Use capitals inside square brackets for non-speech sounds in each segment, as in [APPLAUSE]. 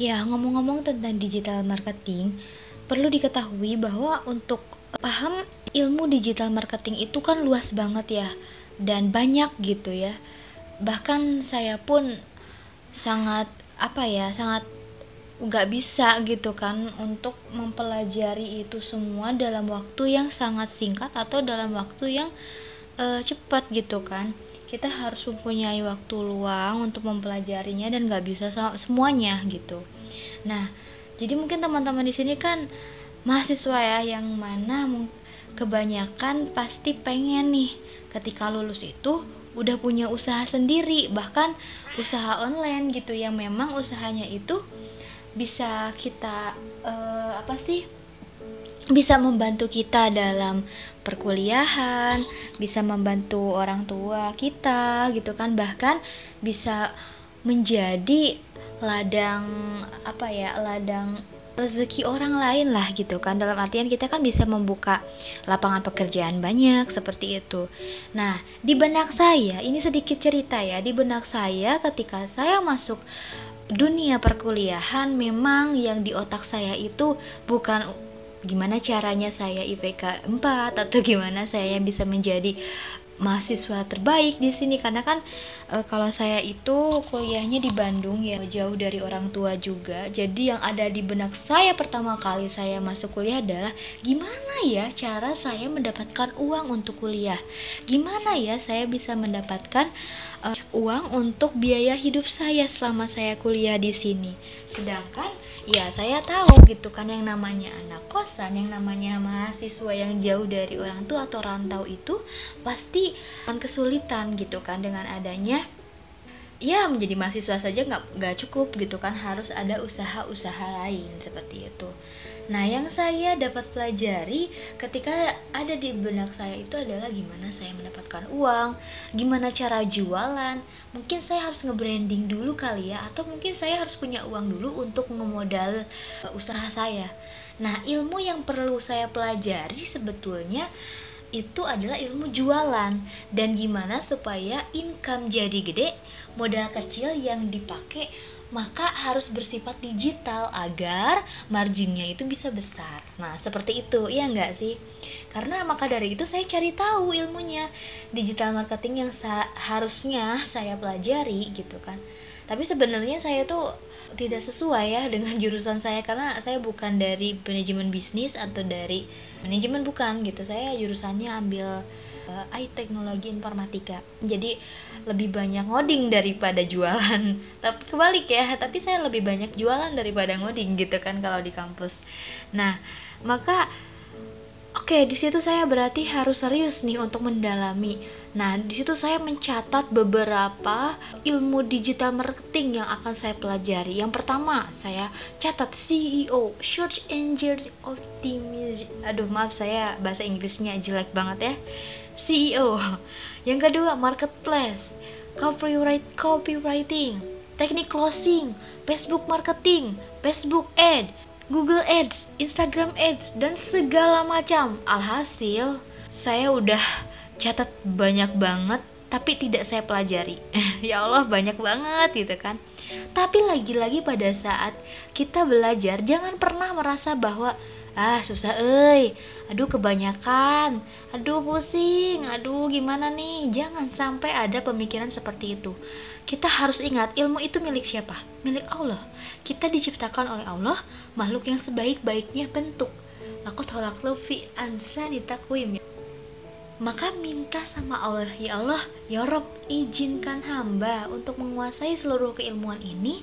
Ya, ngomong-ngomong tentang digital marketing, perlu diketahui bahwa untuk paham ilmu digital marketing itu kan luas banget ya dan banyak gitu ya. Bahkan saya pun sangat apa ya, sangat nggak bisa gitu kan untuk mempelajari itu semua dalam waktu yang sangat singkat atau dalam waktu yang uh, cepat gitu kan kita harus mempunyai waktu luang untuk mempelajarinya dan nggak bisa semuanya gitu. Nah jadi mungkin teman-teman di sini kan mahasiswa ya yang mana kebanyakan pasti pengen nih ketika lulus itu udah punya usaha sendiri bahkan usaha online gitu yang memang usahanya itu bisa kita uh, apa sih bisa membantu kita dalam perkuliahan, bisa membantu orang tua kita gitu kan, bahkan bisa menjadi ladang apa ya, ladang rezeki orang lain lah gitu kan. Dalam artian kita kan bisa membuka lapangan pekerjaan banyak seperti itu. Nah di benak saya ini sedikit cerita ya. Di benak saya ketika saya masuk dunia perkuliahan memang yang di otak saya itu bukan gimana caranya saya IPK 4 atau gimana saya bisa menjadi mahasiswa terbaik di sini. Karena kan e, kalau saya itu kuliahnya di Bandung ya jauh dari orang tua juga. Jadi yang ada di benak saya pertama kali saya masuk kuliah adalah gimana ya cara saya mendapatkan uang untuk kuliah? Gimana ya saya bisa mendapatkan uh, uang untuk biaya hidup saya selama saya kuliah di sini. Sedangkan ya saya tahu gitu kan yang namanya anak kosan, yang namanya mahasiswa yang jauh dari orang tua atau rantau itu pasti akan kesulitan gitu kan dengan adanya ya menjadi mahasiswa saja nggak nggak cukup gitu kan harus ada usaha-usaha lain seperti itu Nah, yang saya dapat pelajari ketika ada di benak saya itu adalah gimana saya mendapatkan uang, gimana cara jualan. Mungkin saya harus nge-branding dulu kali ya, atau mungkin saya harus punya uang dulu untuk ngemodal uh, usaha saya. Nah, ilmu yang perlu saya pelajari sebetulnya itu adalah ilmu jualan dan gimana supaya income jadi gede, modal kecil yang dipakai maka harus bersifat digital agar marginnya itu bisa besar. Nah, seperti itu, iya enggak sih? Karena maka dari itu saya cari tahu ilmunya digital marketing yang harusnya saya pelajari gitu kan. Tapi sebenarnya saya tuh tidak sesuai ya dengan jurusan saya. Karena saya bukan dari manajemen bisnis atau dari manajemen bukan gitu. Saya jurusannya ambil uh, eh, IT teknologi informatika. Jadi lebih banyak ngoding daripada jualan. [LAUGHS] Tapi kebalik ya tapi saya lebih banyak jualan daripada ngoding gitu kan kalau di kampus. Nah maka oke okay, di situ saya berarti harus serius nih untuk mendalami Nah, di situ saya mencatat beberapa ilmu digital marketing yang akan saya pelajari. Yang pertama, saya catat CEO, Search Engine Optimization. Aduh, maaf saya bahasa Inggrisnya jelek banget ya. CEO. Yang kedua, marketplace, copyright copywriting, teknik closing, Facebook marketing, Facebook ad, Google Ads, Instagram Ads, dan segala macam. Alhasil, saya udah catat banyak banget tapi tidak saya pelajari. [LAUGHS] ya Allah, banyak banget gitu kan. Tapi lagi-lagi pada saat kita belajar, jangan pernah merasa bahwa ah susah eh aduh kebanyakan. Aduh pusing. Aduh gimana nih? Jangan sampai ada pemikiran seperti itu. Kita harus ingat ilmu itu milik siapa? Milik Allah. Kita diciptakan oleh Allah makhluk yang sebaik-baiknya bentuk. Aku tolak lufi ansa ditakwim maka minta sama Allah ya Allah ya Rob izinkan hamba untuk menguasai seluruh keilmuan ini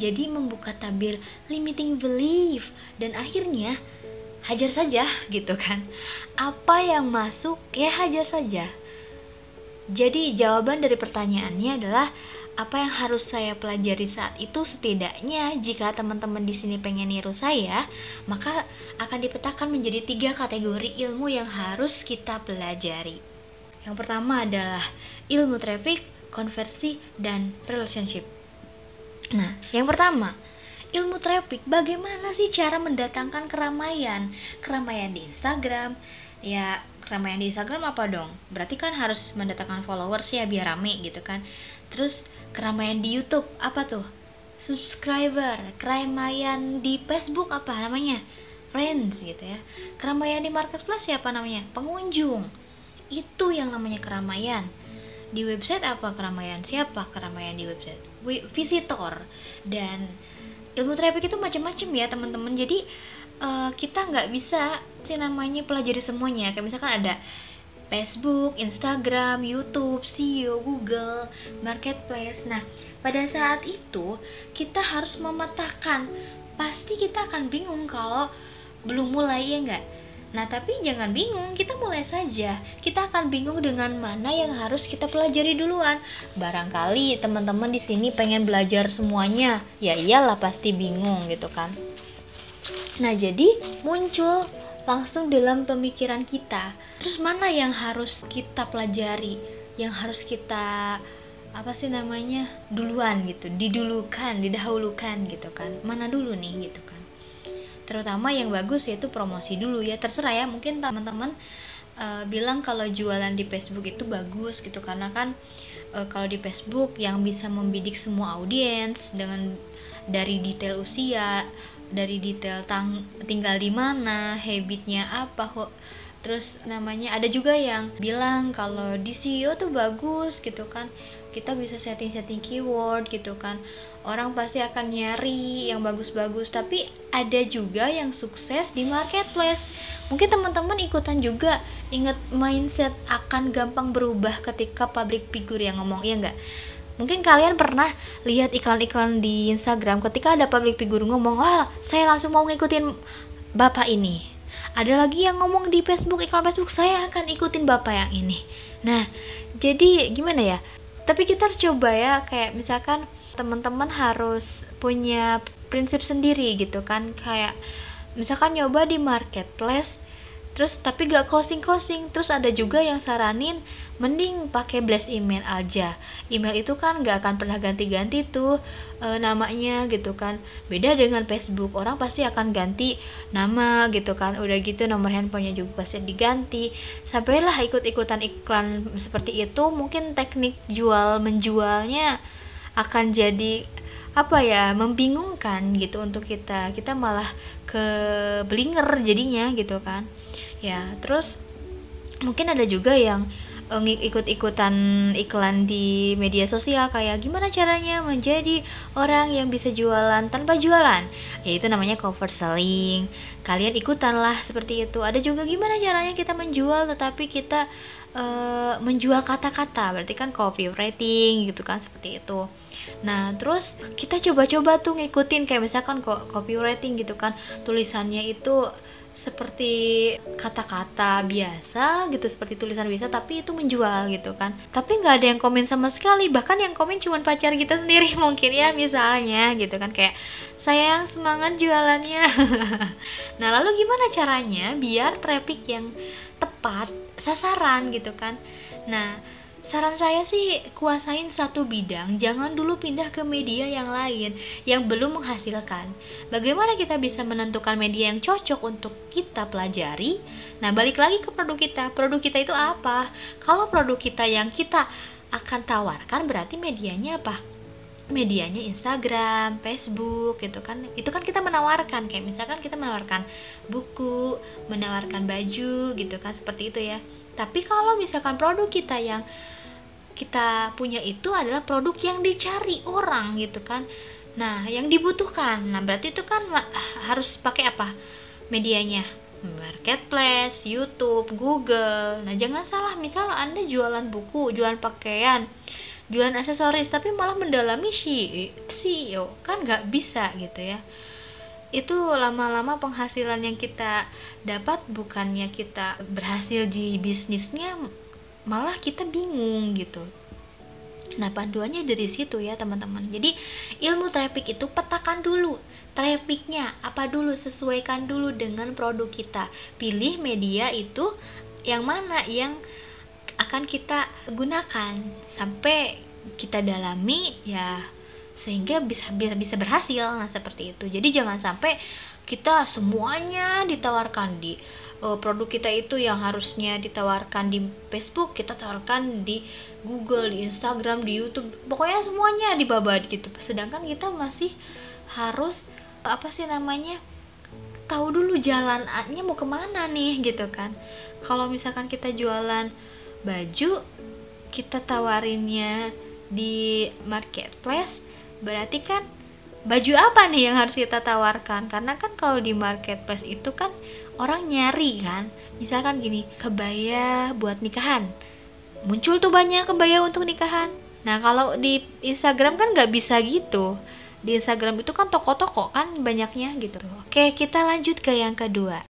jadi membuka tabir limiting belief dan akhirnya hajar saja gitu kan. Apa yang masuk ya hajar saja. Jadi jawaban dari pertanyaannya adalah apa yang harus saya pelajari saat itu setidaknya jika teman-teman di sini pengen niru saya maka akan dipetakan menjadi tiga kategori ilmu yang harus kita pelajari. Yang pertama adalah ilmu traffic, konversi, dan relationship. Nah yang pertama ilmu traffic. Bagaimana sih cara mendatangkan keramaian? Keramaian di Instagram? Ya keramaian di Instagram apa dong? Berarti kan harus mendatangkan followers ya biar rame gitu kan terus keramaian di YouTube apa tuh? Subscriber keramaian di Facebook apa namanya? Friends gitu ya. Keramaian di marketplace siapa namanya? Pengunjung. Itu yang namanya keramaian. Di website apa? Keramaian siapa? Keramaian di website visitor. Dan ilmu traffic itu macam-macam ya teman-teman. Jadi uh, kita nggak bisa sih namanya pelajari semuanya. Kayak misalkan ada Facebook, Instagram, YouTube, SEO, Google, Marketplace. Nah, pada saat itu kita harus memetakan. Pasti kita akan bingung kalau belum mulai ya enggak. Nah, tapi jangan bingung, kita mulai saja. Kita akan bingung dengan mana yang harus kita pelajari duluan. Barangkali teman-teman di sini pengen belajar semuanya. Ya iyalah pasti bingung gitu kan. Nah, jadi muncul langsung dalam pemikiran kita. Terus mana yang harus kita pelajari? Yang harus kita apa sih namanya? duluan gitu, didulukan, didahulukan gitu kan. Mana dulu nih gitu kan terutama yang bagus yaitu promosi dulu ya terserah ya mungkin teman-teman uh, bilang kalau jualan di Facebook itu bagus gitu karena kan uh, kalau di Facebook yang bisa membidik semua audiens dengan dari detail usia dari detail tang tinggal di mana habitnya apa kok terus namanya ada juga yang bilang kalau di SEO tuh bagus gitu kan. Kita bisa setting-setting keyword gitu kan. Orang pasti akan nyari yang bagus-bagus. Tapi ada juga yang sukses di marketplace. Mungkin teman-teman ikutan juga. Inget mindset akan gampang berubah ketika public figure yang ngomong ya enggak mungkin kalian pernah lihat iklan-iklan di Instagram ketika ada public figure ngomong wah saya langsung mau ngikutin bapak ini ada lagi yang ngomong di Facebook iklan Facebook saya akan ikutin bapak yang ini. Nah jadi gimana ya? Tapi kita harus coba ya kayak misalkan teman-teman harus punya prinsip sendiri gitu kan. Kayak misalkan nyoba di marketplace terus tapi gak closing closing terus ada juga yang saranin mending pakai blast email aja. Email itu kan gak akan pernah ganti-ganti tuh e, namanya gitu kan. Beda dengan Facebook orang pasti akan ganti nama gitu kan. Udah gitu nomor handphonenya juga pasti diganti. Sampailah ikut-ikutan iklan seperti itu mungkin teknik jual menjualnya akan jadi apa ya membingungkan gitu untuk kita. Kita malah ke blinger jadinya gitu kan ya terus mungkin ada juga yang uh, ikut-ikutan iklan di media sosial kayak gimana caranya menjadi orang yang bisa jualan tanpa jualan. Yaitu namanya cover selling. Kalian ikutan lah seperti itu. Ada juga gimana caranya kita menjual tetapi kita uh, menjual kata-kata. Berarti kan copywriting gitu kan seperti itu. Nah, terus kita coba-coba tuh ngikutin kayak misalkan kok copywriting gitu kan, tulisannya itu seperti kata-kata biasa gitu seperti tulisan biasa tapi itu menjual gitu kan. Tapi nggak ada yang komen sama sekali. Bahkan yang komen cuma pacar kita sendiri [LAUGHS] mungkin ya misalnya gitu kan. Kayak sayang semangat jualannya. [LAUGHS] Nah lalu gimana caranya biar traffic yang tepat sasaran gitu kan. Nah Saran saya sih kuasain satu bidang, jangan dulu pindah ke media yang lain yang belum menghasilkan. Bagaimana kita bisa menentukan media yang cocok untuk kita pelajari? Nah, balik lagi ke produk kita. Produk kita itu apa? Kalau produk kita yang kita akan tawarkan berarti medianya apa? medianya Instagram, Facebook gitu kan. Itu kan kita menawarkan kayak misalkan kita menawarkan buku, menawarkan baju gitu kan seperti itu ya. Tapi kalau misalkan produk kita yang kita punya itu adalah produk yang dicari orang gitu kan. Nah yang dibutuhkan. Nah berarti itu kan harus pakai apa? Medianya. Marketplace, YouTube, Google. Nah, jangan salah, misal Anda jualan buku, jualan pakaian, jualan aksesoris, tapi malah mendalami si CEO, kan nggak bisa gitu ya. Itu lama-lama penghasilan yang kita dapat bukannya kita berhasil di bisnisnya, malah kita bingung gitu. Nah, panduannya dari situ ya, teman-teman. Jadi, ilmu traffic itu petakan dulu. Trafficnya apa dulu, sesuaikan dulu dengan produk kita. Pilih media itu yang mana yang akan kita gunakan. Sampai kita dalami ya sehingga bisa bisa bisa berhasil. Nah seperti itu. Jadi jangan sampai kita semuanya ditawarkan di uh, produk kita itu yang harusnya ditawarkan di Facebook kita tawarkan di Google di Instagram di YouTube. Pokoknya semuanya dibabat gitu. Sedangkan kita masih harus apa sih namanya tahu dulu jalannya mau ke mana nih gitu kan. Kalau misalkan kita jualan baju kita tawarinnya di marketplace berarti kan baju apa nih yang harus kita tawarkan? Karena kan kalau di marketplace itu kan orang nyari kan? Misalkan gini kebaya buat nikahan. Muncul tuh banyak kebaya untuk nikahan. Nah kalau di Instagram kan nggak bisa gitu. Di Instagram itu kan toko-toko kan banyaknya gitu. Oke kita lanjut ke yang kedua